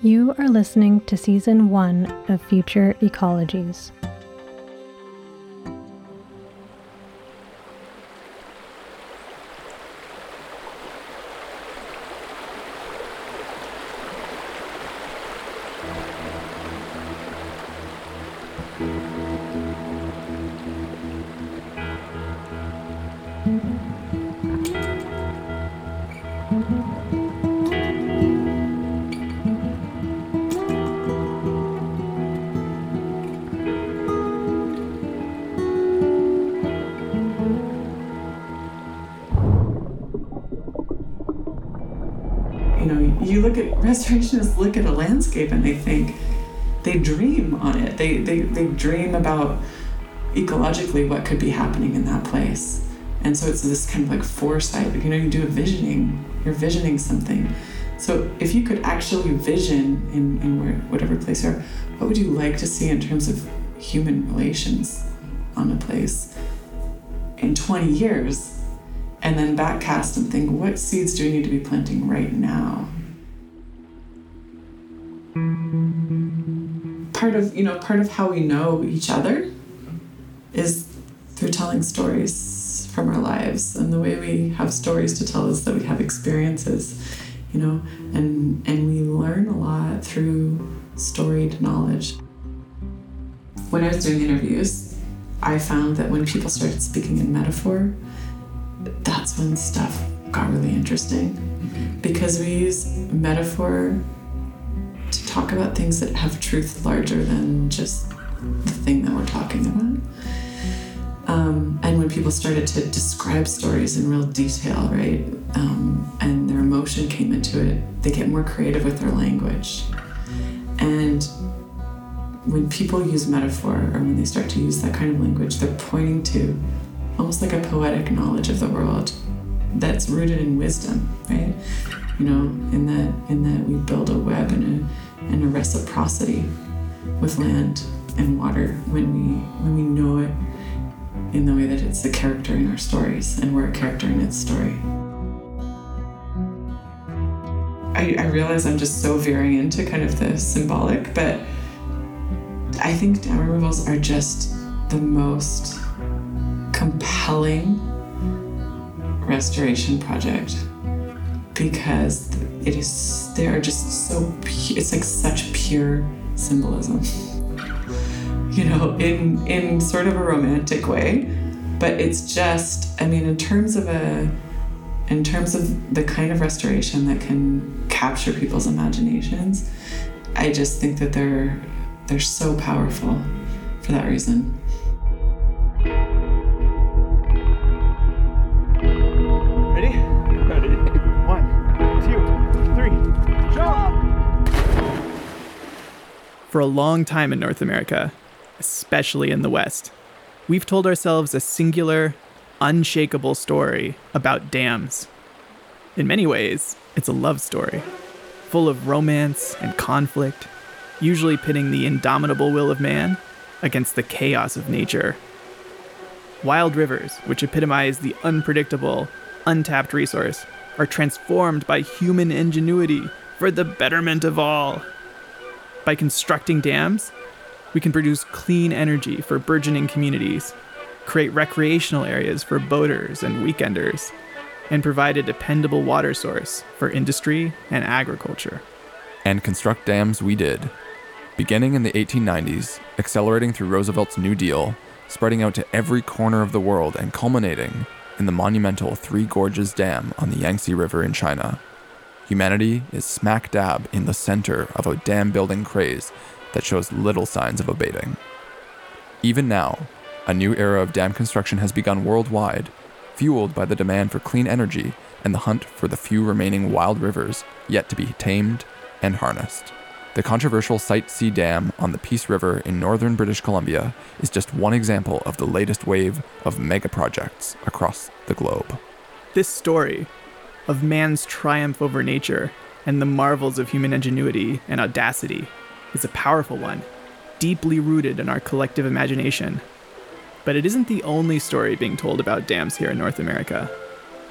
You are listening to Season 1 of Future Ecologies. At look at a landscape and they think they dream on it. They they, they dream about ecologically what could be happening in that place. And so it's this kind of like foresight. You know, you do a visioning, you're visioning something. So if you could actually vision in, in whatever place you are, what would you like to see in terms of human relations on a place in 20 years? And then backcast and think, what seeds do we need to be planting right now? Part of you know part of how we know each other is through telling stories from our lives and the way we have stories to tell is that we have experiences you know and and we learn a lot through storied knowledge. When i was doing interviews i found that when people started speaking in metaphor that's when stuff got really interesting. Mm-hmm. Because we use metaphor to talk about things that have truth larger than just the thing that we're talking about. Um, and when people started to describe stories in real detail, right, um, and their emotion came into it, they get more creative with their language. And when people use metaphor or when they start to use that kind of language, they're pointing to almost like a poetic knowledge of the world that's rooted in wisdom, right? You know, in that in that we build a web and a and a reciprocity with land and water when we when we know it in the way that it's a character in our stories and we're a character in its story. I, I realize I'm just so veering into kind of the symbolic, but I think dam removals are just the most compelling restoration project because it is they are just so it's like such pure symbolism. You know in in sort of a romantic way but it's just i mean in terms of a in terms of the kind of restoration that can capture people's imaginations i just think that they're they're so powerful for that reason For a long time in North America, especially in the West, we've told ourselves a singular, unshakable story about dams. In many ways, it's a love story, full of romance and conflict, usually pitting the indomitable will of man against the chaos of nature. Wild rivers, which epitomize the unpredictable, untapped resource, are transformed by human ingenuity for the betterment of all. By constructing dams, we can produce clean energy for burgeoning communities, create recreational areas for boaters and weekenders, and provide a dependable water source for industry and agriculture. And construct dams we did. Beginning in the 1890s, accelerating through Roosevelt's New Deal, spreading out to every corner of the world, and culminating in the monumental Three Gorges Dam on the Yangtze River in China. Humanity is smack dab in the center of a dam building craze that shows little signs of abating. Even now, a new era of dam construction has begun worldwide, fueled by the demand for clean energy and the hunt for the few remaining wild rivers yet to be tamed and harnessed. The controversial Site C Dam on the Peace River in northern British Columbia is just one example of the latest wave of mega projects across the globe. This story of man's triumph over nature and the marvels of human ingenuity and audacity is a powerful one, deeply rooted in our collective imagination. But it isn't the only story being told about dams here in North America.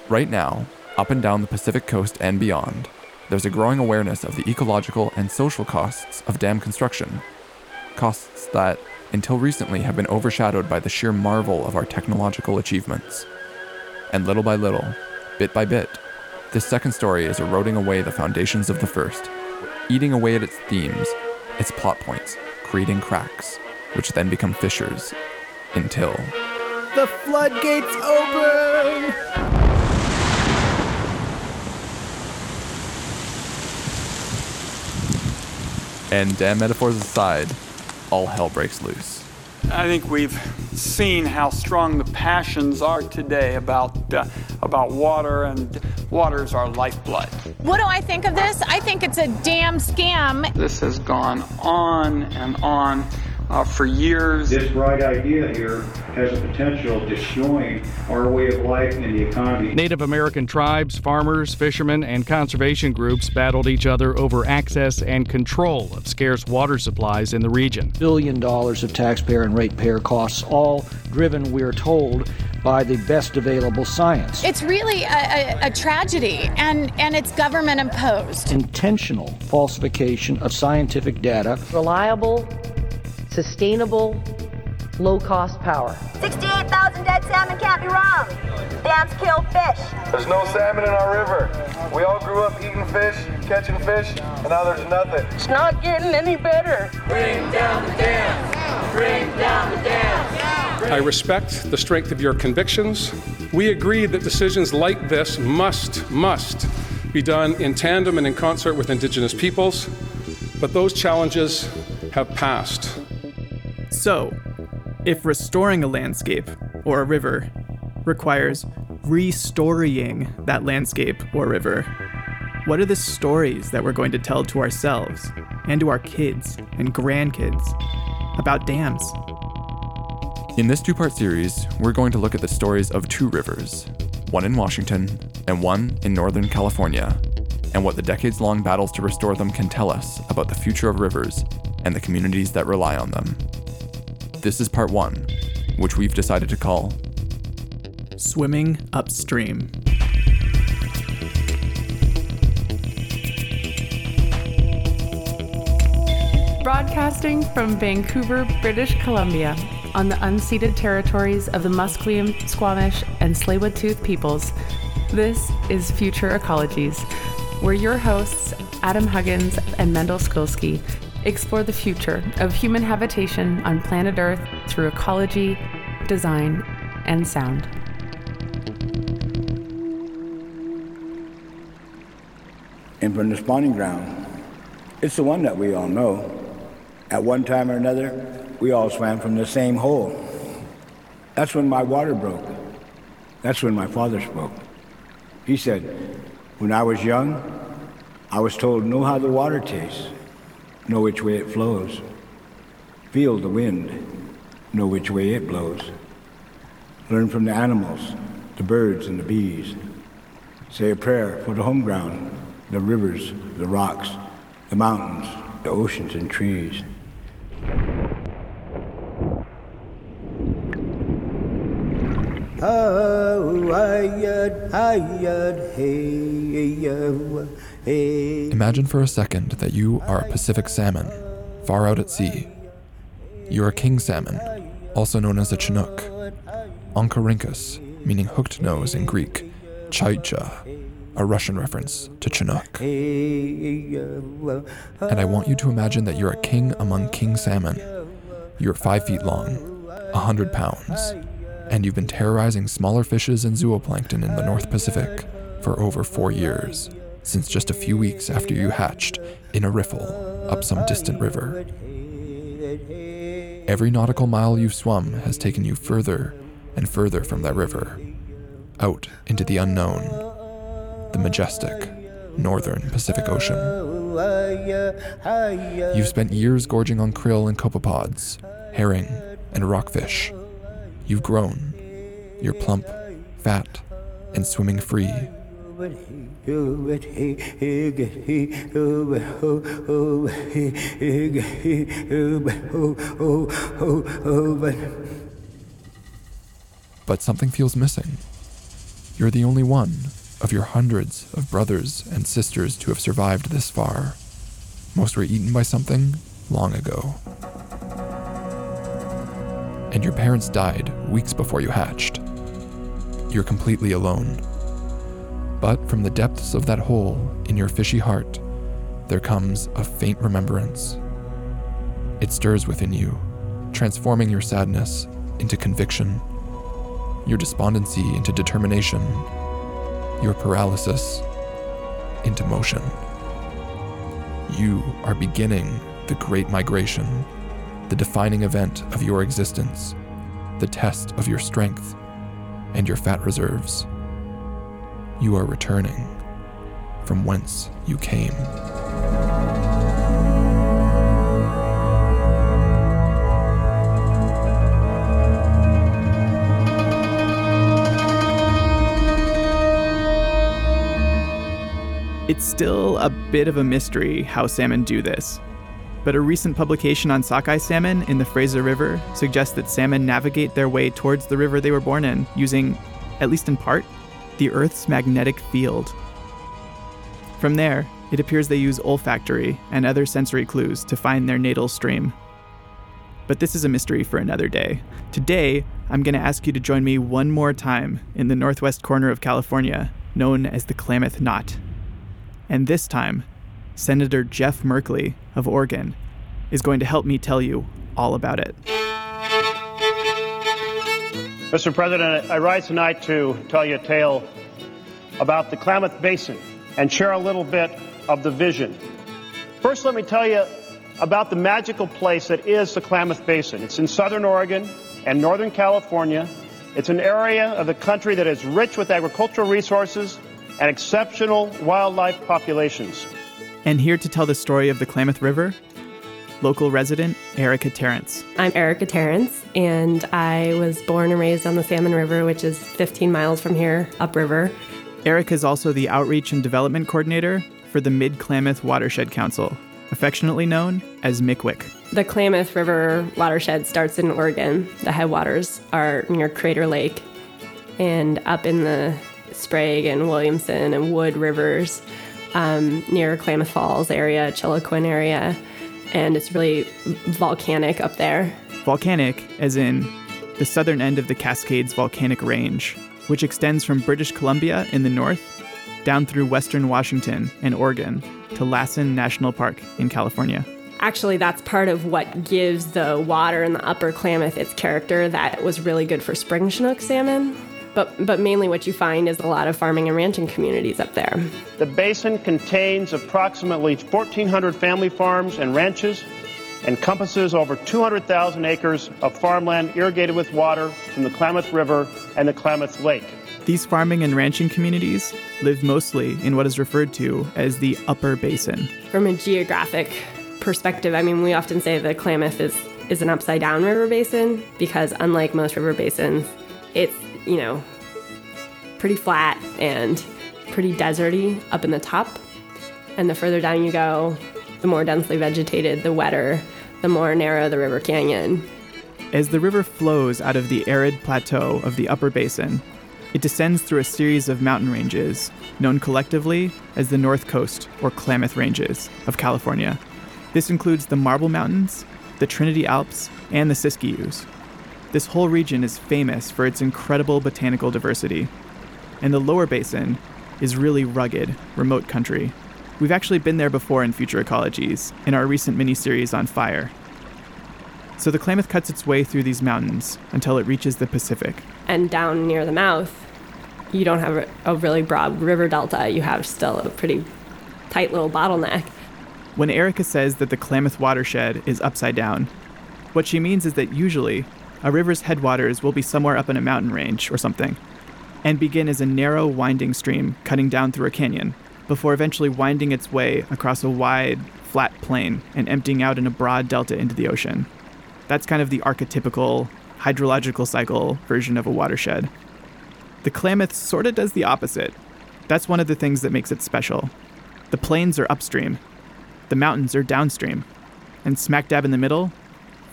Right now, up and down the Pacific coast and beyond, there's a growing awareness of the ecological and social costs of dam construction. Costs that, until recently, have been overshadowed by the sheer marvel of our technological achievements. And little by little, bit by bit, this second story is eroding away the foundations of the first, eating away at its themes, its plot points, creating cracks, which then become fissures, until. The floodgates open! And dam metaphors aside, all hell breaks loose. I think we've seen how strong the passions are today about uh, about water, and water is our lifeblood. What do I think of this? I think it's a damn scam. This has gone on and on uh, for years. This bright idea here has a potential of destroying our way of life and the economy. Native American tribes, farmers, fishermen, and conservation groups battled each other over access and control of scarce water supplies in the region. Billion dollars of taxpayer and ratepayer costs, all driven, we're told, by the best available science. It's really a, a, a tragedy, and, and it's government imposed. Intentional falsification of scientific data. Reliable, sustainable, low cost power. 68,000 dead salmon can't be wrong. Dams kill fish. There's no salmon in our river. We all grew up eating fish, catching fish, and now there's nothing. It's not getting any better. Bring down the dams. Bring down the dams. I respect the strength of your convictions. We agree that decisions like this must, must be done in tandem and in concert with Indigenous peoples, but those challenges have passed. So, if restoring a landscape or a river requires restorying that landscape or river, what are the stories that we're going to tell to ourselves and to our kids and grandkids about dams? In this two part series, we're going to look at the stories of two rivers, one in Washington and one in Northern California, and what the decades long battles to restore them can tell us about the future of rivers and the communities that rely on them. This is part one, which we've decided to call Swimming Upstream. Broadcasting from Vancouver, British Columbia, on the unceded territories of the Musqueam, Squamish, and Tsleil-Waututh peoples, this is Future Ecologies, where your hosts, Adam Huggins and Mendel Skulski, explore the future of human habitation on planet Earth through ecology, design, and sound. And from the spawning ground, it's the one that we all know. At one time or another, we all swam from the same hole. That's when my water broke. That's when my father spoke. He said, When I was young, I was told, Know how the water tastes, know which way it flows. Feel the wind, know which way it blows. Learn from the animals, the birds and the bees. Say a prayer for the home ground, the rivers, the rocks, the mountains, the oceans and trees. Imagine for a second that you are a Pacific salmon, far out at sea. You're a king salmon, also known as a chinook, Oncorhynchus, meaning hooked nose in Greek, tshawytscha, a Russian reference to Chinook. And I want you to imagine that you're a king among king salmon. You're five feet long, a hundred pounds, and you've been terrorizing smaller fishes and zooplankton in the North Pacific for over four years, since just a few weeks after you hatched in a riffle up some distant river. Every nautical mile you've swum has taken you further and further from that river, out into the unknown, the majestic northern Pacific Ocean. You've spent years gorging on krill and copepods, herring, and rockfish. You've grown. You're plump, fat, and swimming free. But something feels missing. You're the only one, of your hundreds of brothers and sisters to have survived this far. Most were eaten by something long ago. And your parents died weeks before you hatched. You're completely alone. But from the depths of that hole in your fishy heart, there comes a faint remembrance. It stirs within you, transforming your sadness into conviction, your despondency into determination, your paralysis into motion. You are beginning the Great Migration, the defining event of your existence, the test of your strength and your fat reserves. You are returning from whence you came. It's still a bit of a mystery how salmon do this. But a recent publication on sockeye salmon in the Fraser River suggests that salmon navigate their way towards the river they were born in using, at least in part, the Earth's magnetic field. From there, it appears they use olfactory and other sensory clues to find their natal stream. But this is a mystery for another day. Today, I'm going to ask you to join me one more time in the northwest corner of California, known as the Klamath Knot. And this time, Senator Jeff Merkley of Oregon is going to help me tell you all about it. Mr. President, I rise tonight to tell you a tale about the Klamath Basin and share a little bit of the vision. First, let me tell you about the magical place that is the Klamath Basin. It's in southern Oregon and northern California. It's an area of the country that is rich with agricultural resources and exceptional wildlife populations. And here to tell the story of the Klamath River, local resident Erica Terence. I'm Erica Terence, and I was born and raised on the Salmon River, which is 15 miles from here, upriver. Erica is also the Outreach and Development Coordinator for the Mid Klamath Watershed Council, affectionately known as MICWIC. The Klamath River watershed starts in Oregon. The headwaters are near Crater Lake, and up in the Sprague and Williamson and Wood rivers um, near Klamath Falls area, Chiloquin area, and it's really volcanic up there. Volcanic, as in the southern end of the Cascades Volcanic Range, which extends from British Columbia in the north down through western Washington and Oregon to Lassen National Park in California. Actually, that's part of what gives the water in the upper Klamath its character that was really good for spring Chinook salmon but but mainly what you find is a lot of farming and ranching communities up there. The basin contains approximately 1,400 family farms and ranches, encompasses over 200,000 acres of farmland irrigated with water from the Klamath River and the Klamath Lake. These farming and ranching communities live mostly in what is referred to as the upper basin. From a geographic perspective, I mean, we often say the Klamath is, is an upside down river basin because, unlike most river basins, it's you know, pretty flat and pretty deserty up in the top. And the further down you go, the more densely vegetated, the wetter, the more narrow the river canyon. As the river flows out of the arid plateau of the upper basin, it descends through a series of mountain ranges known collectively as the North Coast or Klamath Ranges of California. This includes the Marble Mountains, the Trinity Alps, and the Siskiyous. This whole region is famous for its incredible botanical diversity. And the lower basin is really rugged, remote country. We've actually been there before in Future Ecologies, in our recent mini-series on fire. So the Klamath cuts its way through these mountains until it reaches the Pacific. And down near the mouth, you don't have a really broad river delta. You have still a pretty tight little bottleneck. When Erica says that the Klamath watershed is upside down, what she means is that usually a river's headwaters will be somewhere up in a mountain range or something, and begin as a narrow, winding stream cutting down through a canyon, before eventually winding its way across a wide, flat plain and emptying out in a broad delta into the ocean. That's kind of the archetypical hydrological cycle version of a watershed. The Klamath sort of does the opposite. That's one of the things that makes it special. The plains are upstream, the mountains are downstream, and smack dab in the middle,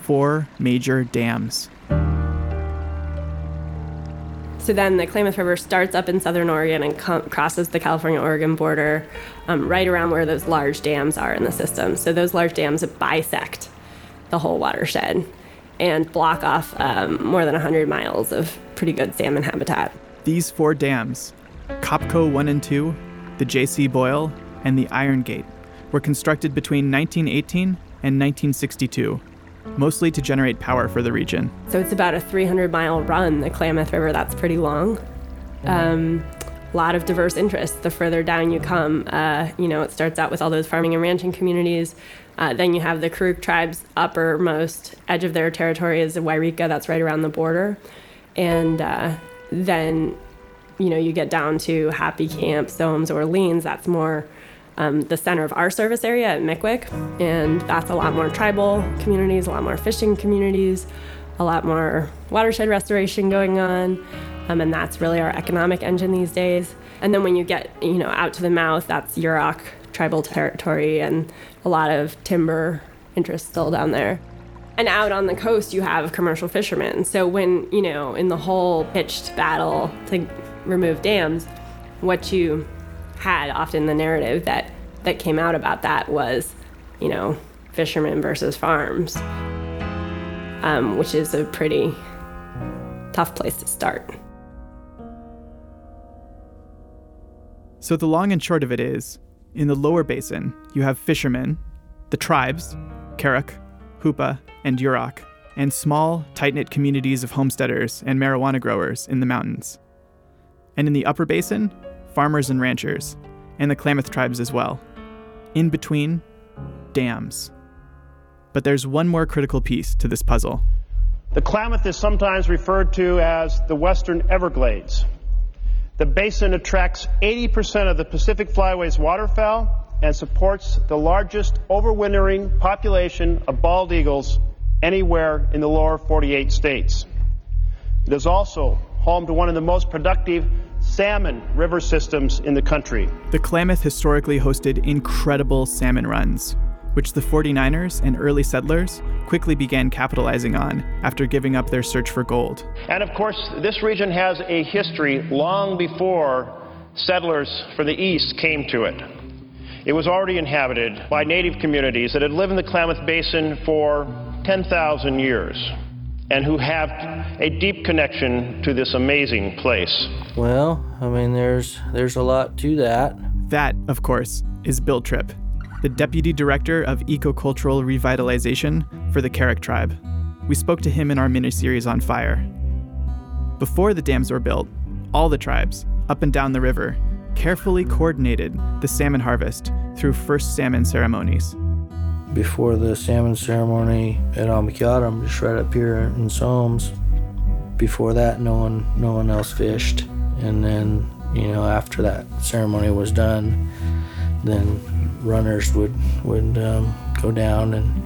four major dams. So then the Klamath River starts up in southern Oregon and crosses the California Oregon border um, right around where those large dams are in the system. So those large dams bisect the whole watershed and block off um, more than 100 miles of pretty good salmon habitat. These four dams, Copco 1 and 2, the J.C. Boyle, and the Iron Gate, were constructed between 1918 and 1962 mostly to generate power for the region. So it's about a 300 mile run, the Klamath River. That's pretty long. Um, a lot of diverse interests. The further down you come, uh, you know, it starts out with all those farming and ranching communities. Uh, then you have the Karuk tribes uppermost edge of their territory is Wairika, that's right around the border. And uh, then, you know, you get down to Happy Camp, Somes, Orleans, that's more um, the center of our service area at Mickwick, and that's a lot more tribal communities, a lot more fishing communities, a lot more watershed restoration going on, um, and that's really our economic engine these days. And then when you get you know out to the mouth, that's Yurok tribal territory and a lot of timber interest still down there. And out on the coast, you have commercial fishermen. So when you know in the whole pitched battle to remove dams, what you had often the narrative that that came out about that was, you know, fishermen versus farms, um, which is a pretty tough place to start. So the long and short of it is, in the lower basin, you have fishermen, the tribes, Karuk, Hoopa, and Yurok, and small, tight knit communities of homesteaders and marijuana growers in the mountains. And in the upper basin, farmers and ranchers, and the Klamath tribes as well. In between, dams. But there's one more critical piece to this puzzle. The Klamath is sometimes referred to as the Western Everglades. The basin attracts 80% of the Pacific Flyway's waterfowl and supports the largest overwintering population of bald eagles anywhere in the lower 48 states. It is also home to one of the most productive salmon river systems in the country. The Klamath historically hosted incredible salmon runs, which the 49ers and early settlers quickly began capitalizing on after giving up their search for gold. And of course, this region has a history long before settlers from the east came to it. It was already inhabited by native communities that had lived in the Klamath Basin for 10,000 years and who have a deep connection to this amazing place. Well, I mean, there's there's a lot to that. That, of course, is Bill Tripp, the deputy director of ecocultural revitalization for the Karuk tribe. We spoke to him in our mini-series on fire. Before the dams were built, all the tribes, up and down the river, carefully coordinated the salmon harvest through first salmon ceremonies before the salmon ceremony at Amikyatam, just right up here in Somes. Before that, no one, no one else fished. And then, you know, after that ceremony was done, then runners would would um, go down, and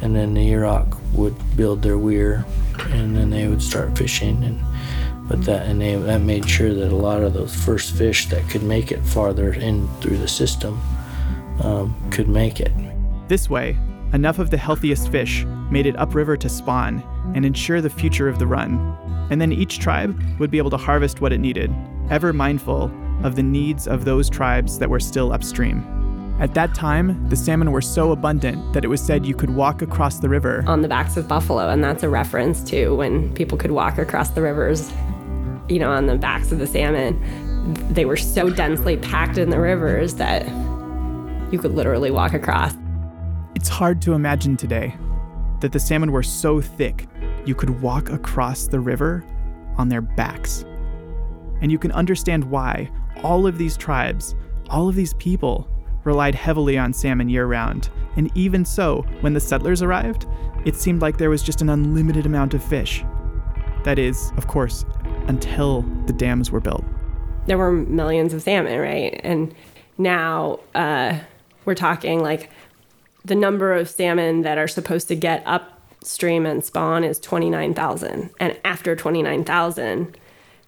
and then the Yurok would build their weir, and then they would start fishing. And but that and they, that made sure that a lot of those first fish that could make it farther in through the system um, could make it. This way, enough of the healthiest fish made it upriver to spawn and ensure the future of the run. And then each tribe would be able to harvest what it needed, ever mindful of the needs of those tribes that were still upstream. At that time, the salmon were so abundant that it was said you could walk across the river on the backs of buffalo, and that's a reference to when people could walk across the rivers, you know, on the backs of the salmon. They were so densely packed in the rivers that you could literally walk across. It's hard to imagine today that the salmon were so thick you could walk across the river on their backs. And you can understand why all of these tribes, all of these people, relied heavily on salmon year round. And even so, when the settlers arrived, it seemed like there was just an unlimited amount of fish. That is, of course, until the dams were built. There were millions of salmon, right? And now uh, we're talking like the number of salmon that are supposed to get upstream and spawn is 29,000. And after 29,000,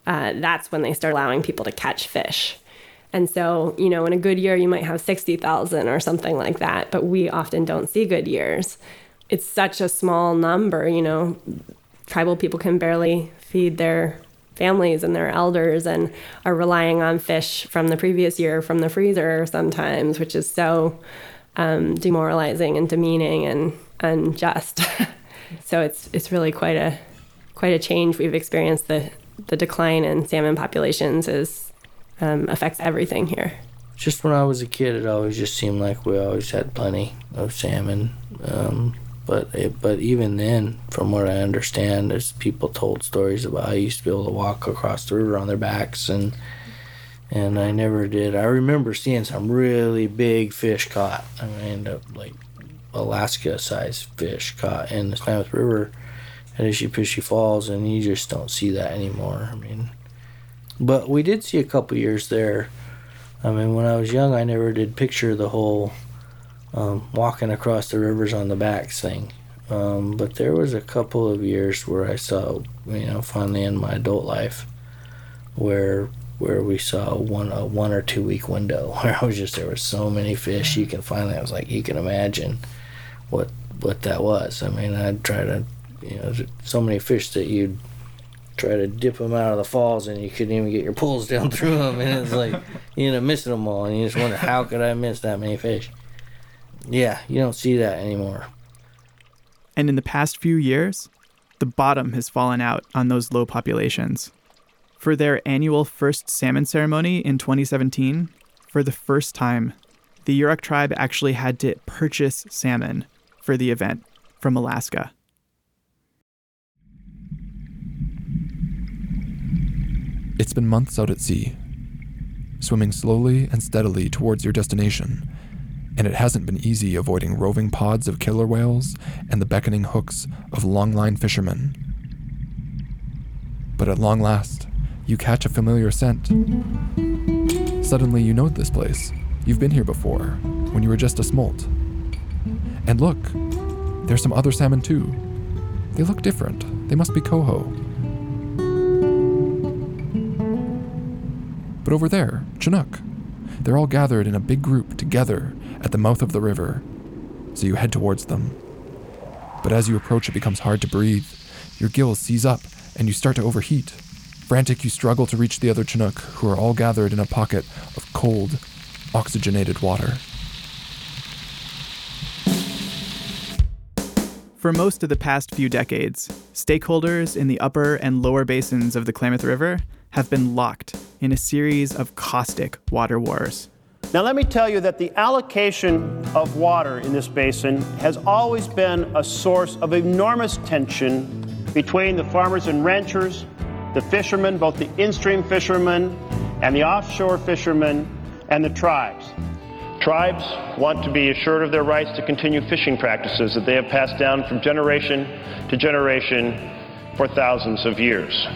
uh, that's when they start allowing people to catch fish. And so, you know, in a good year, you might have 60,000 or something like that, but we often don't see good years. It's such a small number, you know, tribal people can barely feed their families and their elders and are relying on fish from the previous year from the freezer sometimes, which is so um, demoralizing and demeaning and unjust. so it's it's really quite a quite a change we've experienced. The the decline in salmon populations is um, affects everything here. Just when I was a kid, it always just seemed like we always had plenty of salmon. Um, but it, but even then, from what I understand, as people told stories about I used to be able to walk across the river on their backs, and and I never did. I remember seeing some really big fish caught. I mean, like Alaska-sized fish caught in the Klamath River at Ishi Pishi Falls, and you just don't see that anymore. I mean, but we did see a couple years there. I mean, when I was young, I never did picture the whole um, walking across the rivers on the backs thing. Um, but there was a couple of years where I saw, you know, finally in my adult life, where where we saw one a one or two week window where I was just there were so many fish you can finally I was like you can imagine what what that was. I mean I'd try to you know so many fish that you'd try to dip them out of the falls and you couldn't even get your pulls down through them and it's like you know missing them all and you just wonder how could I miss that many fish. Yeah, you don't see that anymore. And in the past few years, the bottom has fallen out on those low populations. For their annual first salmon ceremony in 2017, for the first time, the Yurok tribe actually had to purchase salmon for the event from Alaska. It's been months out at sea, swimming slowly and steadily towards your destination and it hasn't been easy avoiding roving pods of killer whales and the beckoning hooks of longline fishermen. But at long last, you catch a familiar scent. Suddenly, you know this place. You've been here before, when you were just a smolt. And look, there's some other salmon too. They look different. They must be coho. But over there, Chinook. They're all gathered in a big group together at the mouth of the river, so you head towards them. But as you approach, it becomes hard to breathe. Your gills seize up, and you start to overheat. Frantic, you struggle to reach the other Chinook, who are all gathered in a pocket of cold, oxygenated water. For most of the past few decades, stakeholders in the upper and lower basins of the Klamath River have been locked in a series of caustic water wars. Now, let me tell you that the allocation of water in this basin has always been a source of enormous tension between the farmers and ranchers, the fishermen, both the in stream fishermen and the offshore fishermen, and the tribes. Tribes want to be assured of their rights to continue fishing practices that they have passed down from generation to generation for thousands of years.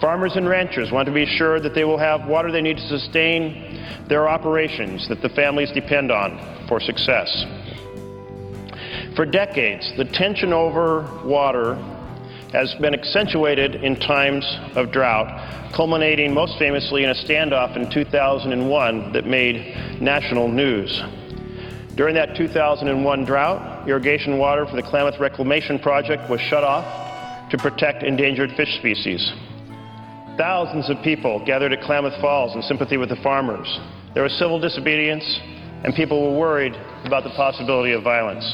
Farmers and ranchers want to be assured that they will have water they need to sustain their operations that the families depend on for success. For decades, the tension over water has been accentuated in times of drought, culminating most famously in a standoff in 2001 that made national news. During that 2001 drought, irrigation water for the Klamath Reclamation Project was shut off to protect endangered fish species. Thousands of people gathered at Klamath Falls in sympathy with the farmers. There was civil disobedience, and people were worried about the possibility of violence.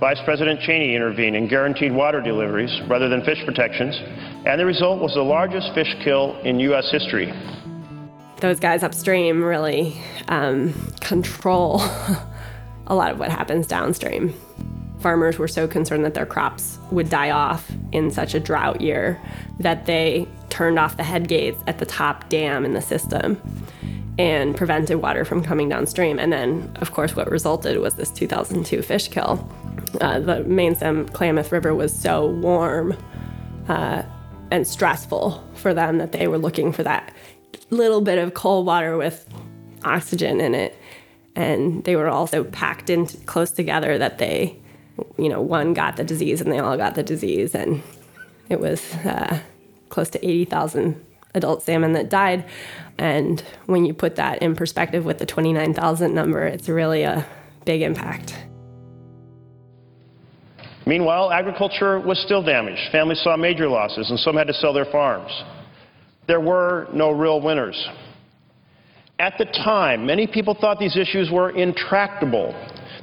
Vice President Cheney intervened and guaranteed water deliveries rather than fish protections, and the result was the largest fish kill in U.S. history. Those guys upstream really um, control a lot of what happens downstream. Farmers were so concerned that their crops would die off in such a drought year that they turned off the head gates at the top dam in the system and prevented water from coming downstream. And then, of course, what resulted was this 2002 fish kill. Uh, the main stem Klamath River was so warm uh, and stressful for them that they were looking for that little bit of cold water with oxygen in it. And they were also packed in close together that they, you know, one got the disease and they all got the disease. And it was uh, close to 80,000 adult salmon that died. And when you put that in perspective with the 29,000 number, it's really a big impact. Meanwhile, agriculture was still damaged. Families saw major losses, and some had to sell their farms. there were no real winners. At the time, many people thought these issues were intractable,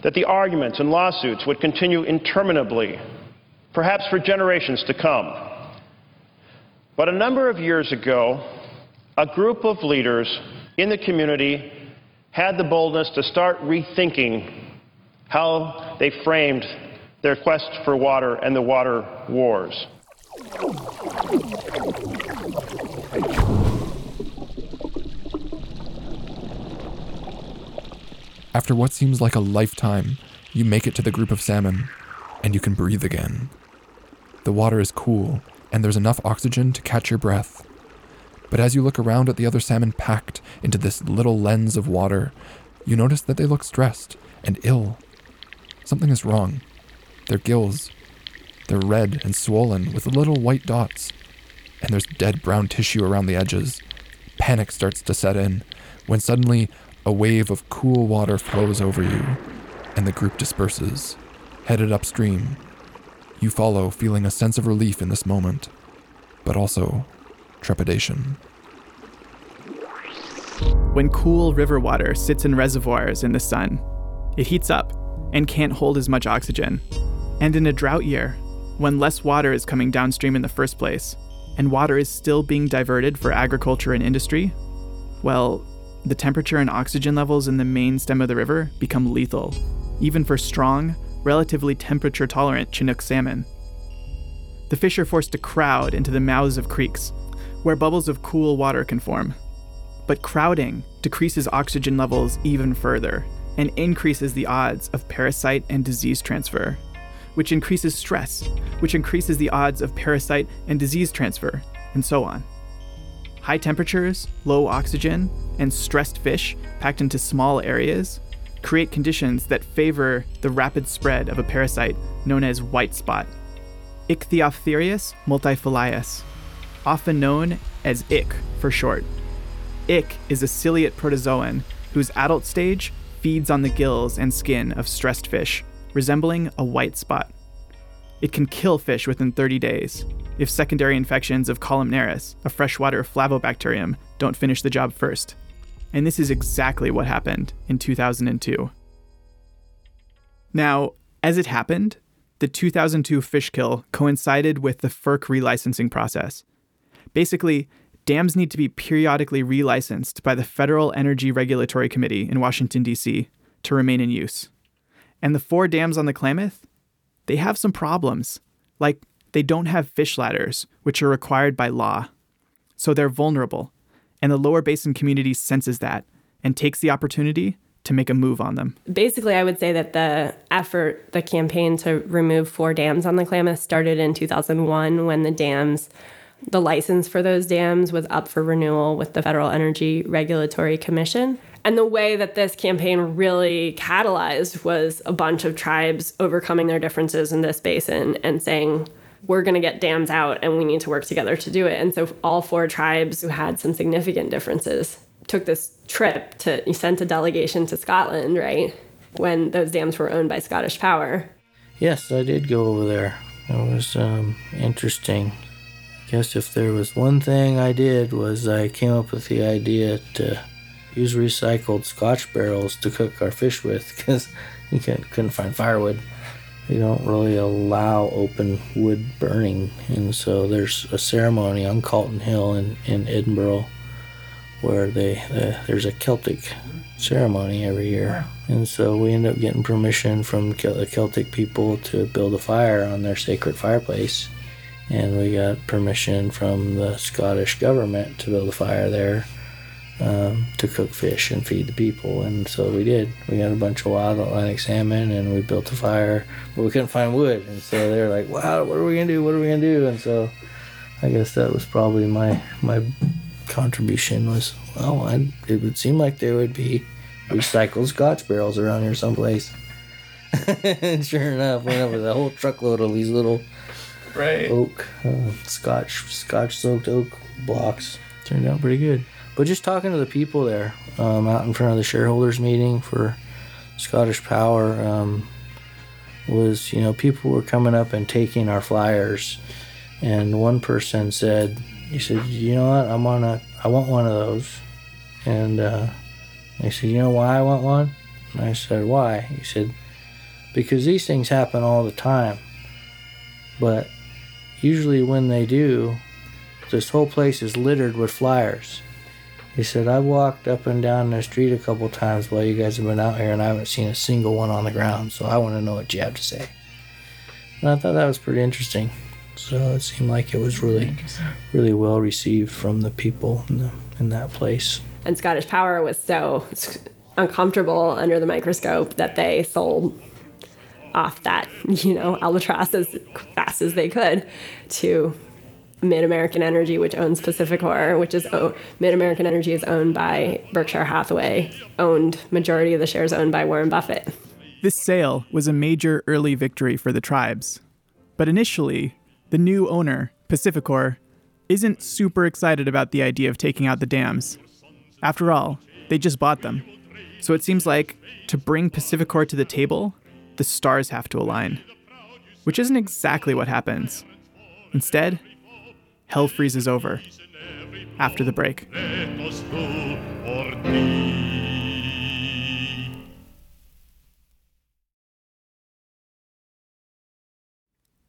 that the arguments and lawsuits would continue interminably, perhaps for generations to come. But a number of years ago, a group of leaders in the community had the boldness to start rethinking how they framed their quest for water and the water wars. After what seems like a lifetime, you make it to the group of salmon, and you can breathe again. The water is cool, and there's enough oxygen to catch your breath. But as you look around at the other salmon packed into this little lens of water, you notice that they look stressed and ill. Something is wrong. Their gills, they're red and swollen with little white dots, and there's dead brown tissue around the edges. Panic starts to set in when suddenly a wave of cool water flows over you, and the group disperses, headed upstream. You follow, feeling a sense of relief in this moment, but also trepidation. When cool river water sits in reservoirs in the sun, it heats up and can't hold as much oxygen. And in a drought year, when less water is coming downstream in the first place, and water is still being diverted for agriculture and industry, well, the temperature and oxygen levels in the main stem of the river become lethal, even for strong, relatively temperature tolerant Chinook salmon. The fish are forced to crowd into the mouths of creeks, where bubbles of cool water can form. But crowding decreases oxygen levels even further and increases the odds of parasite and disease transfer, which increases stress, which increases the odds of parasite and disease transfer, and so on. High temperatures, low oxygen, and stressed fish packed into small areas create conditions that favor the rapid spread of a parasite known as white spot. Ichthyophthirius multifiliis, often known as ick for short. Ick is a ciliate protozoan whose adult stage feeds on the gills and skin of stressed fish, resembling a white spot. It can kill fish within 30 days if secondary infections of columnaris, a freshwater flavobacterium, don't finish the job first. And this is exactly what happened in 2002. Now, as it happened, the 2002 fish kill coincided with the FERC relicensing process. Basically, dams need to be periodically relicensed by the Federal Energy Regulatory Committee in Washington, D.C. to remain in use. And the four dams on the Klamath, they have some problems. Like, they don't have fish ladders, which are required by law. So they're vulnerable and the lower basin community senses that and takes the opportunity to make a move on them. Basically, I would say that the effort, the campaign to remove four dams on the Klamath started in 2001 when the dams, the license for those dams was up for renewal with the Federal Energy Regulatory Commission. And the way that this campaign really catalyzed was a bunch of tribes overcoming their differences in this basin and saying, we're going to get dams out and we need to work together to do it. And so all four tribes who had some significant differences took this trip to sent a delegation to Scotland, right? When those dams were owned by Scottish Power. Yes, I did go over there. It was um, interesting. I guess if there was one thing I did was I came up with the idea to use recycled Scotch barrels to cook our fish with because you couldn't find firewood they don't really allow open wood burning. And so there's a ceremony on Calton Hill in, in Edinburgh where they uh, there's a Celtic ceremony every year. And so we end up getting permission from the Celtic people to build a fire on their sacred fireplace. And we got permission from the Scottish government to build a fire there um, to cook fish and feed the people. And so we did. We got a bunch of wild Atlantic salmon and we built a fire, but we couldn't find wood. And so they were like, wow, what are we going to do? What are we going to do? And so I guess that was probably my, my contribution was, well, I, it would seem like there would be recycled scotch barrels around here someplace. and sure enough, went up with a whole truckload of these little right. oak, uh, scotch, scotch soaked oak blocks. Turned out pretty good. But just talking to the people there um, out in front of the shareholders meeting for Scottish Power um, was, you know, people were coming up and taking our flyers. And one person said, he said, you know what, I'm on a, I want one of those. And uh, he said, you know why I want one? And I said, why? He said, because these things happen all the time. But usually when they do, this whole place is littered with flyers. He said, I walked up and down the street a couple times while you guys have been out here and I haven't seen a single one on the ground, so I want to know what you have to say. And I thought that was pretty interesting. So it seemed like it was really, really well received from the people in, the, in that place. And Scottish Power was so uncomfortable under the microscope that they sold off that, you know, albatross as fast as they could to Mid American Energy, which owns PacifiCorp, which is oh, Mid American Energy is owned by Berkshire Hathaway, owned majority of the shares owned by Warren Buffett. This sale was a major early victory for the tribes. But initially, the new owner, PacifiCorp, isn't super excited about the idea of taking out the dams. After all, they just bought them. So it seems like to bring PacifiCorp to the table, the stars have to align. Which isn't exactly what happens. Instead, hell freezes over after the break.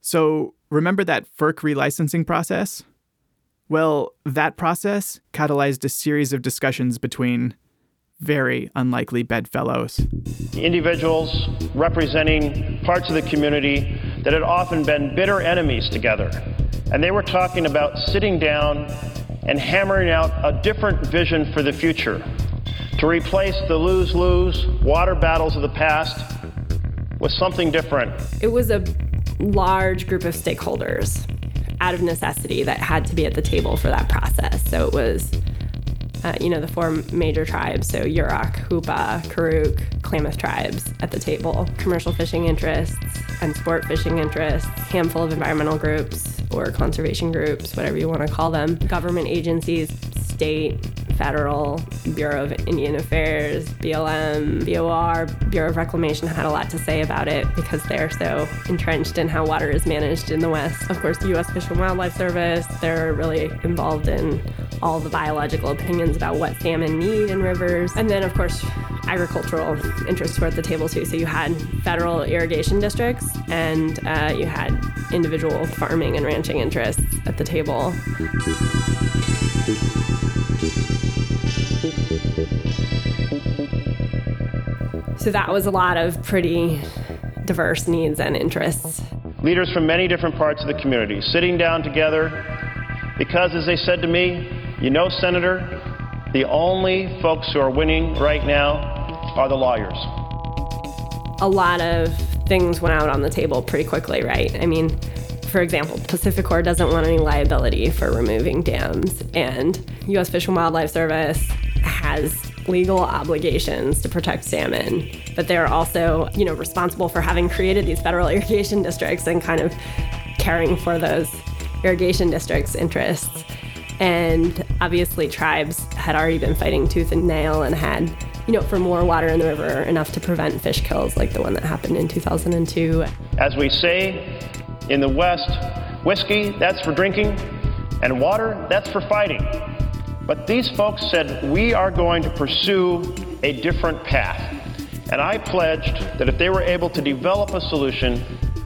So, remember that FERC relicensing process? Well, that process catalyzed a series of discussions between very unlikely bedfellows. Individuals representing parts of the community that had often been bitter enemies together. And they were talking about sitting down and hammering out a different vision for the future to replace the lose lose water battles of the past with something different. It was a large group of stakeholders out of necessity that had to be at the table for that process. So it was, uh, you know, the four major tribes so Yurok, Hoopa, Karuk, Klamath tribes at the table, commercial fishing interests and sport fishing interests, handful of environmental groups or conservation groups, whatever you want to call them, government agencies, state, federal, Bureau of Indian Affairs, BLM, BOR, Bureau of Reclamation had a lot to say about it because they're so entrenched in how water is managed in the West. Of course, the U.S. Fish and Wildlife Service, they're really involved in all the biological opinions about what salmon need in rivers. And then, of course, agricultural interests were at the table too. So you had federal irrigation districts and uh, you had individual farming and ranching interests at the table. So that was a lot of pretty diverse needs and interests. Leaders from many different parts of the community sitting down together because, as they said to me, you know, Senator, the only folks who are winning right now are the lawyers. A lot of things went out on the table pretty quickly, right? I mean, for example, PacifiCorp doesn't want any liability for removing dams, and U.S. Fish and Wildlife Service has legal obligations to protect salmon, but they're also, you know, responsible for having created these federal irrigation districts and kind of caring for those irrigation districts' interests. And obviously, tribes had already been fighting tooth and nail and had, you know, for more water in the river, enough to prevent fish kills like the one that happened in 2002. As we say in the West, whiskey, that's for drinking, and water, that's for fighting. But these folks said, we are going to pursue a different path. And I pledged that if they were able to develop a solution,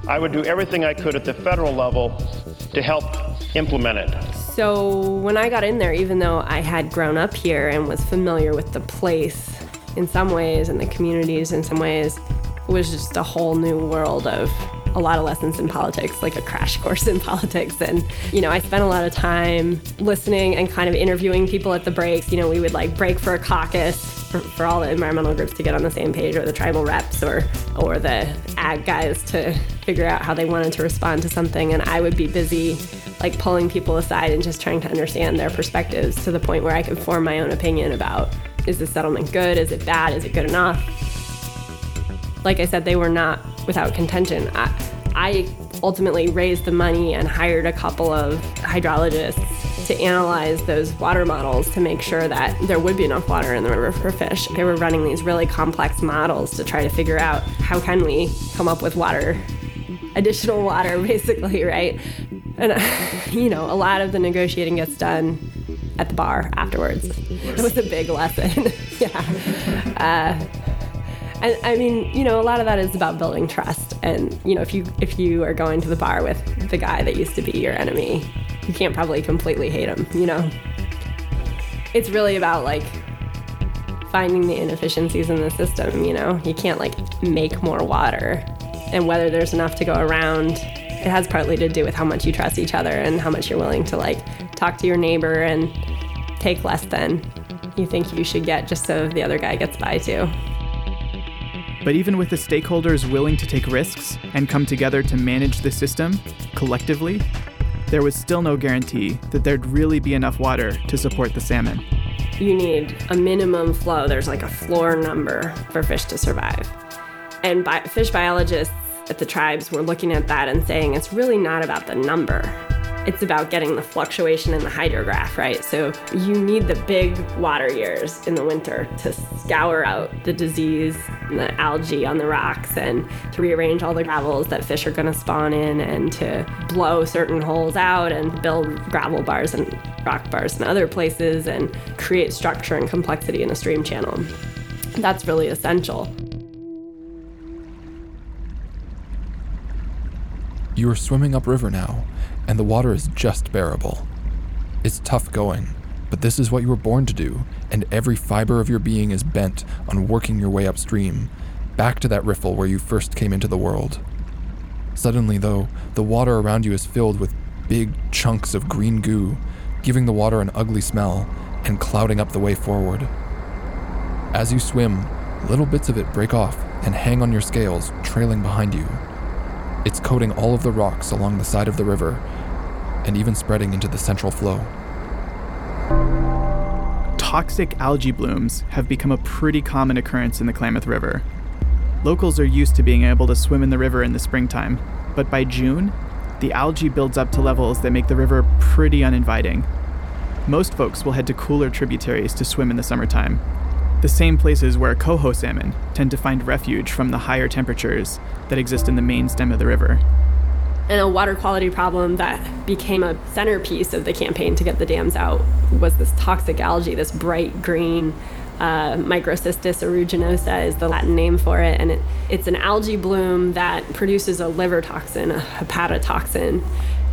I would do everything I could at the federal level to help implement it. So when I got in there, even though I had grown up here and was familiar with the place in some ways and the communities in some ways, it was just a whole new world of a lot of lessons in politics, like a crash course in politics. And, you know, I spent a lot of time listening and kind of interviewing people at the breaks. You know, we would like break for a caucus for, for all the environmental groups to get on the same page, or the tribal reps, or, or the ag guys to figure out how they wanted to respond to something. And I would be busy like pulling people aside and just trying to understand their perspectives to the point where I could form my own opinion about is the settlement good? Is it bad? Is it good enough? Like I said, they were not without contention. I, I ultimately raised the money and hired a couple of hydrologists to analyze those water models to make sure that there would be enough water in the river for fish. They were running these really complex models to try to figure out how can we come up with water additional water basically, right? And, you know, a lot of the negotiating gets done at the bar afterwards. It was a big lesson. yeah. Uh, and I mean, you know, a lot of that is about building trust. And you know, if you if you are going to the bar with the guy that used to be your enemy, you can't probably completely hate them, You know, it's really about like finding the inefficiencies in the system. You know, you can't like make more water, and whether there's enough to go around. It has partly to do with how much you trust each other and how much you're willing to like talk to your neighbor and take less than you think you should get just so the other guy gets by too. But even with the stakeholders willing to take risks and come together to manage the system collectively, there was still no guarantee that there'd really be enough water to support the salmon. You need a minimum flow. There's like a floor number for fish to survive. And bi- fish biologists at the tribes were looking at that and saying it's really not about the number it's about getting the fluctuation in the hydrograph, right? So you need the big water years in the winter to scour out the disease and the algae on the rocks and to rearrange all the gravels that fish are going to spawn in and to blow certain holes out and build gravel bars and rock bars in other places and create structure and complexity in a stream channel. That's really essential. You are swimming upriver now, and the water is just bearable. It's tough going, but this is what you were born to do, and every fiber of your being is bent on working your way upstream, back to that riffle where you first came into the world. Suddenly, though, the water around you is filled with big chunks of green goo, giving the water an ugly smell and clouding up the way forward. As you swim, little bits of it break off and hang on your scales, trailing behind you. It's coating all of the rocks along the side of the river and even spreading into the central flow. Toxic algae blooms have become a pretty common occurrence in the Klamath River. Locals are used to being able to swim in the river in the springtime, but by June, the algae builds up to levels that make the river pretty uninviting. Most folks will head to cooler tributaries to swim in the summertime, the same places where coho salmon tend to find refuge from the higher temperatures that exist in the main stem of the river and a water quality problem that became a centerpiece of the campaign to get the dams out was this toxic algae, this bright green uh, Microcystis aeruginosa is the Latin name for it, and it, it's an algae bloom that produces a liver toxin, a hepatotoxin,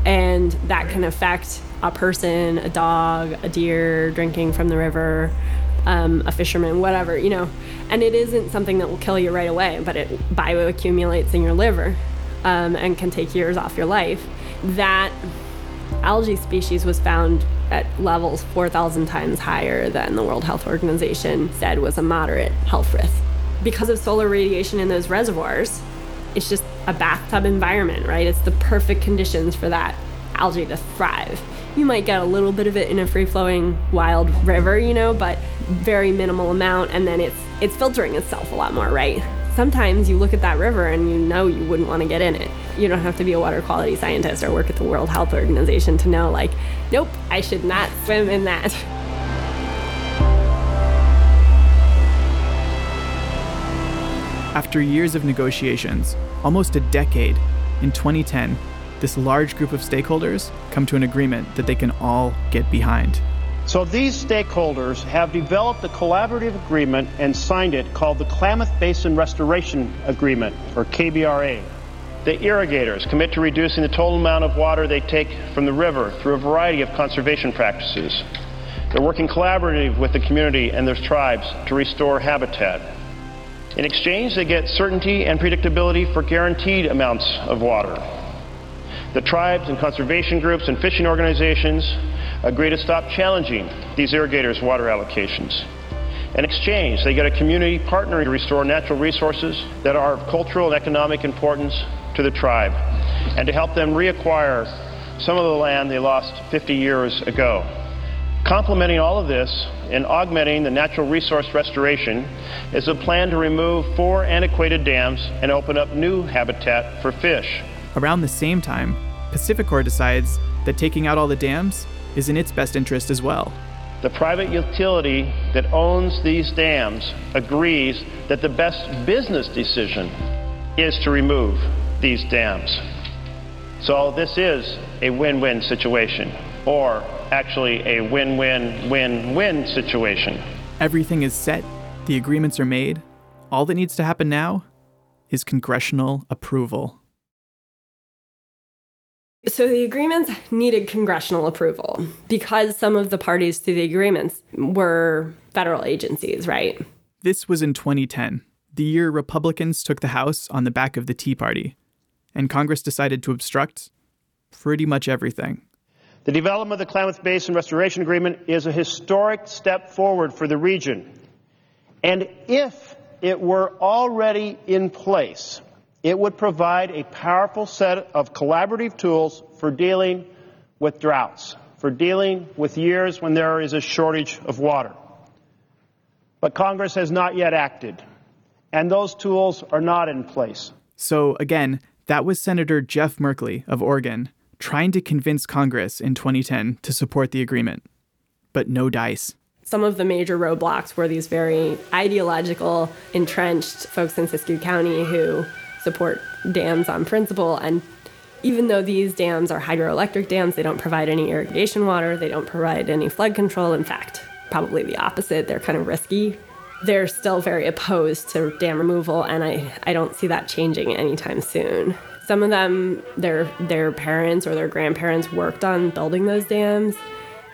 and that can affect a person, a dog, a deer drinking from the river, um, a fisherman, whatever, you know. And it isn't something that will kill you right away, but it bioaccumulates in your liver um, and can take years off your life. That algae species was found at levels 4,000 times higher than the World Health Organization said was a moderate health risk. Because of solar radiation in those reservoirs, it's just a bathtub environment, right? It's the perfect conditions for that algae to thrive. You might get a little bit of it in a free-flowing wild river, you know, but very minimal amount and then it's it's filtering itself a lot more, right? Sometimes you look at that river and you know you wouldn't want to get in it. You don't have to be a water quality scientist or work at the World Health Organization to know, like, nope, I should not swim in that. After years of negotiations, almost a decade, in 2010, this large group of stakeholders come to an agreement that they can all get behind. So these stakeholders have developed a collaborative agreement and signed it called the Klamath Basin Restoration Agreement, or KBRA. The irrigators commit to reducing the total amount of water they take from the river through a variety of conservation practices. They're working collaboratively with the community and their tribes to restore habitat. In exchange, they get certainty and predictability for guaranteed amounts of water. The tribes and conservation groups and fishing organizations agree to stop challenging these irrigators' water allocations. In exchange, they get a community partner to restore natural resources that are of cultural and economic importance to the tribe and to help them reacquire some of the land they lost 50 years ago. Complementing all of this and augmenting the natural resource restoration is a plan to remove four antiquated dams and open up new habitat for fish. Around the same time, PacifiCorp decides that taking out all the dams is in its best interest as well. The private utility that owns these dams agrees that the best business decision is to remove these dams. So this is a win-win situation, or actually a win-win-win-win situation. Everything is set, the agreements are made. All that needs to happen now is congressional approval. So the agreements needed congressional approval because some of the parties to the agreements were federal agencies, right? This was in 2010, the year Republicans took the House on the back of the Tea Party, and Congress decided to obstruct pretty much everything. The development of the Klamath Basin Restoration Agreement is a historic step forward for the region. And if it were already in place, it would provide a powerful set of collaborative tools for dealing with droughts, for dealing with years when there is a shortage of water. But Congress has not yet acted, and those tools are not in place. So, again, that was Senator Jeff Merkley of Oregon trying to convince Congress in 2010 to support the agreement. But no dice some of the major roadblocks were these very ideological, entrenched folks in Siskiyou County who support dams on principle. And even though these dams are hydroelectric dams, they don't provide any irrigation water, they don't provide any flood control. In fact, probably the opposite, they're kind of risky. They're still very opposed to dam removal, and I, I don't see that changing anytime soon. Some of them, their, their parents or their grandparents worked on building those dams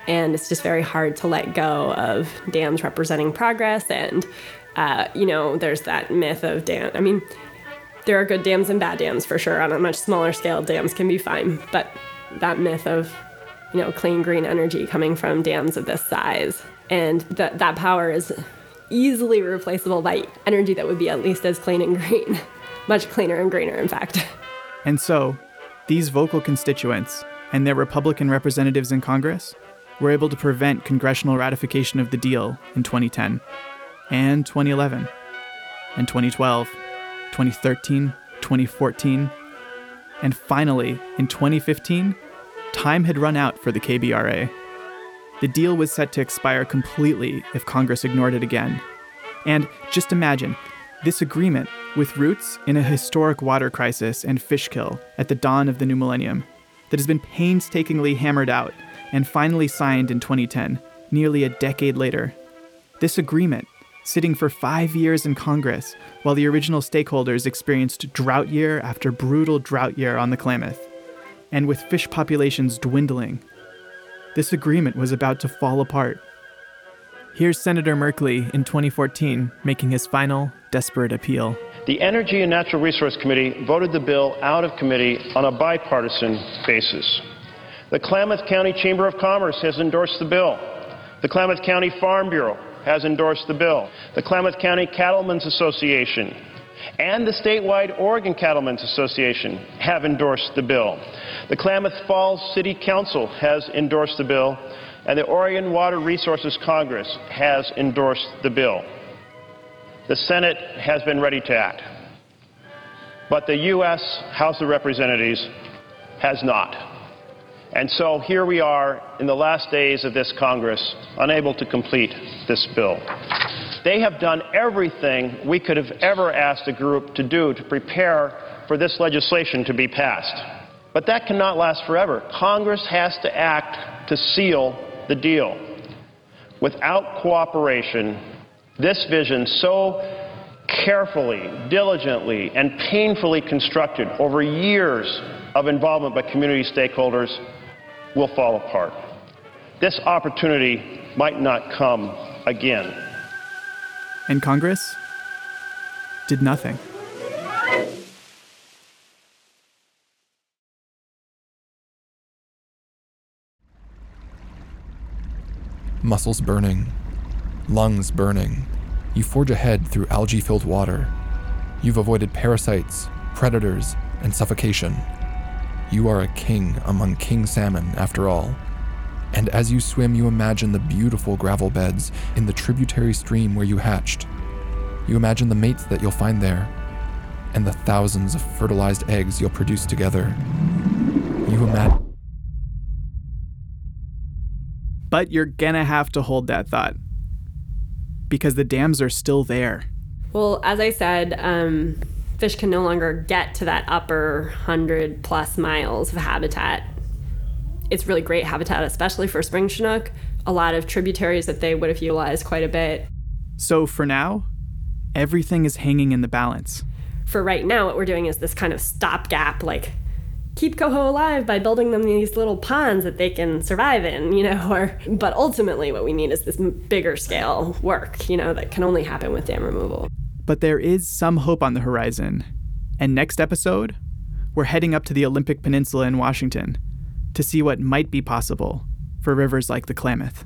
and it's just very hard to let go of dams representing progress and uh, you know there's that myth of dam i mean there are good dams and bad dams for sure. On a much smaller scale dams can be fine. But that myth of you know clean green energy coming from dams of this size and that that power is easily replaceable by energy that would be at least as clean and green much cleaner and greener in fact. And so these vocal constituents and their republican representatives in congress were able to prevent congressional ratification of the deal in 2010 and 2011 and 2012, 2013, 2014, and finally, in 2015, time had run out for the KBRA. The deal was set to expire completely if Congress ignored it again. And just imagine this agreement, with roots in a historic water crisis and fish kill at the dawn of the new millennium, that has been painstakingly hammered out and finally signed in 2010, nearly a decade later. This agreement, sitting for five years in Congress while the original stakeholders experienced drought year after brutal drought year on the Klamath, and with fish populations dwindling, this agreement was about to fall apart. Here's Senator Merkley in 2014 making his final, desperate appeal. The Energy and Natural Resource Committee voted the bill out of committee on a bipartisan basis. The Klamath County Chamber of Commerce has endorsed the bill. The Klamath County Farm Bureau has endorsed the bill. The Klamath County Cattlemen's Association and the statewide Oregon Cattlemen's Association have endorsed the bill. The Klamath Falls City Council has endorsed the bill, and the Oregon Water Resources Congress has endorsed the bill. The Senate has been ready to act, but the U.S. House of Representatives has not. And so here we are in the last days of this Congress, unable to complete this bill. They have done everything we could have ever asked a group to do to prepare for this legislation to be passed. But that cannot last forever. Congress has to act to seal the deal. Without cooperation, this vision, so carefully, diligently, and painfully constructed over years of involvement by community stakeholders, will fall apart. This opportunity might not come again. And Congress did nothing. Muscles burning, lungs burning. You forge ahead through algae filled water. You've avoided parasites, predators, and suffocation. You are a king among king salmon, after all. And as you swim, you imagine the beautiful gravel beds in the tributary stream where you hatched. You imagine the mates that you'll find there, and the thousands of fertilized eggs you'll produce together. You imagine. But you're gonna have to hold that thought. Because the dams are still there. Well, as I said, um, fish can no longer get to that upper 100 plus miles of habitat. It's really great habitat, especially for spring chinook. A lot of tributaries that they would have utilized quite a bit. So for now, everything is hanging in the balance. For right now, what we're doing is this kind of stopgap, like keep coho alive by building them these little ponds that they can survive in, you know, or but ultimately what we need is this bigger scale work, you know, that can only happen with dam removal. But there is some hope on the horizon. And next episode, we're heading up to the Olympic Peninsula in Washington to see what might be possible for rivers like the Klamath.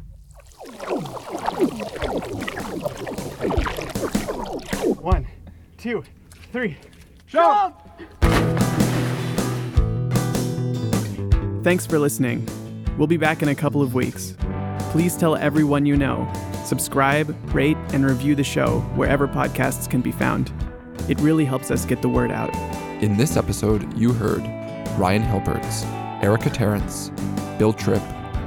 One, two, three, jump! Thanks for listening. We'll be back in a couple of weeks. Please tell everyone you know. Subscribe, rate, and review the show wherever podcasts can be found. It really helps us get the word out. In this episode, you heard Ryan Hilberts, Erica Terence, Bill Tripp,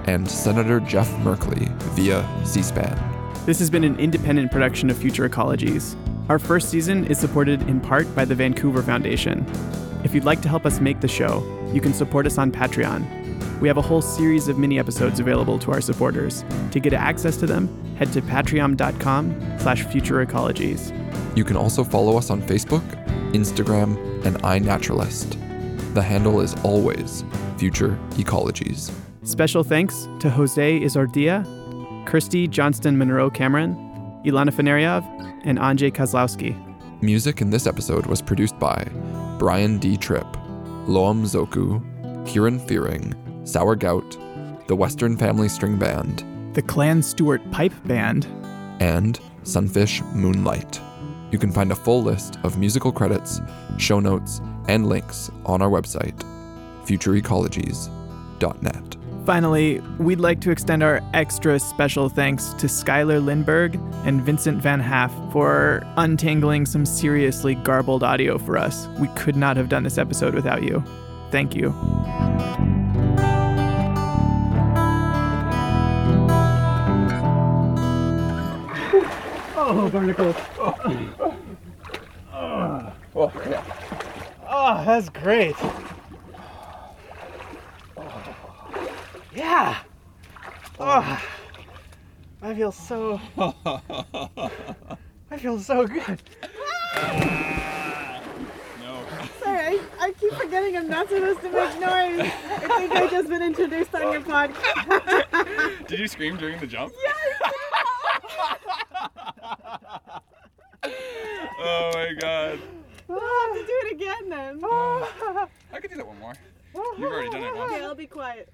and Senator Jeff Merkley via C SPAN. This has been an independent production of Future Ecologies. Our first season is supported in part by the Vancouver Foundation. If you'd like to help us make the show, you can support us on Patreon. We have a whole series of mini episodes available to our supporters. To get access to them, head to patreon.com slash futureecologies. You can also follow us on Facebook, Instagram, and iNaturalist. The handle is always Future Ecologies. Special thanks to Jose Izardia, Kirsty Johnston Monroe Cameron, Ilana Feneryev, and Andrzej Kozlowski. Music in this episode was produced by Brian D. Tripp, Loam Zoku, Kieran Fearing, Sour Gout, the Western Family String Band, the Clan Stewart Pipe Band, and Sunfish Moonlight. You can find a full list of musical credits, show notes, and links on our website, futureecologies.net. Finally, we'd like to extend our extra special thanks to Skylar Lindberg and Vincent Van Haff for untangling some seriously garbled audio for us. We could not have done this episode without you. Thank you. Oh, barnacles. Oh. Oh, yeah. oh, that's great. Yeah. Oh, I feel so. I feel so good. no. Sorry, I, I keep forgetting I'm not supposed to make noise. I think I've just been introduced on your podcast. Did you scream during the jump? Yeah. oh my god. We'll have to do it again then. I could do that one more. You've already done it once. Okay, I'll be quiet.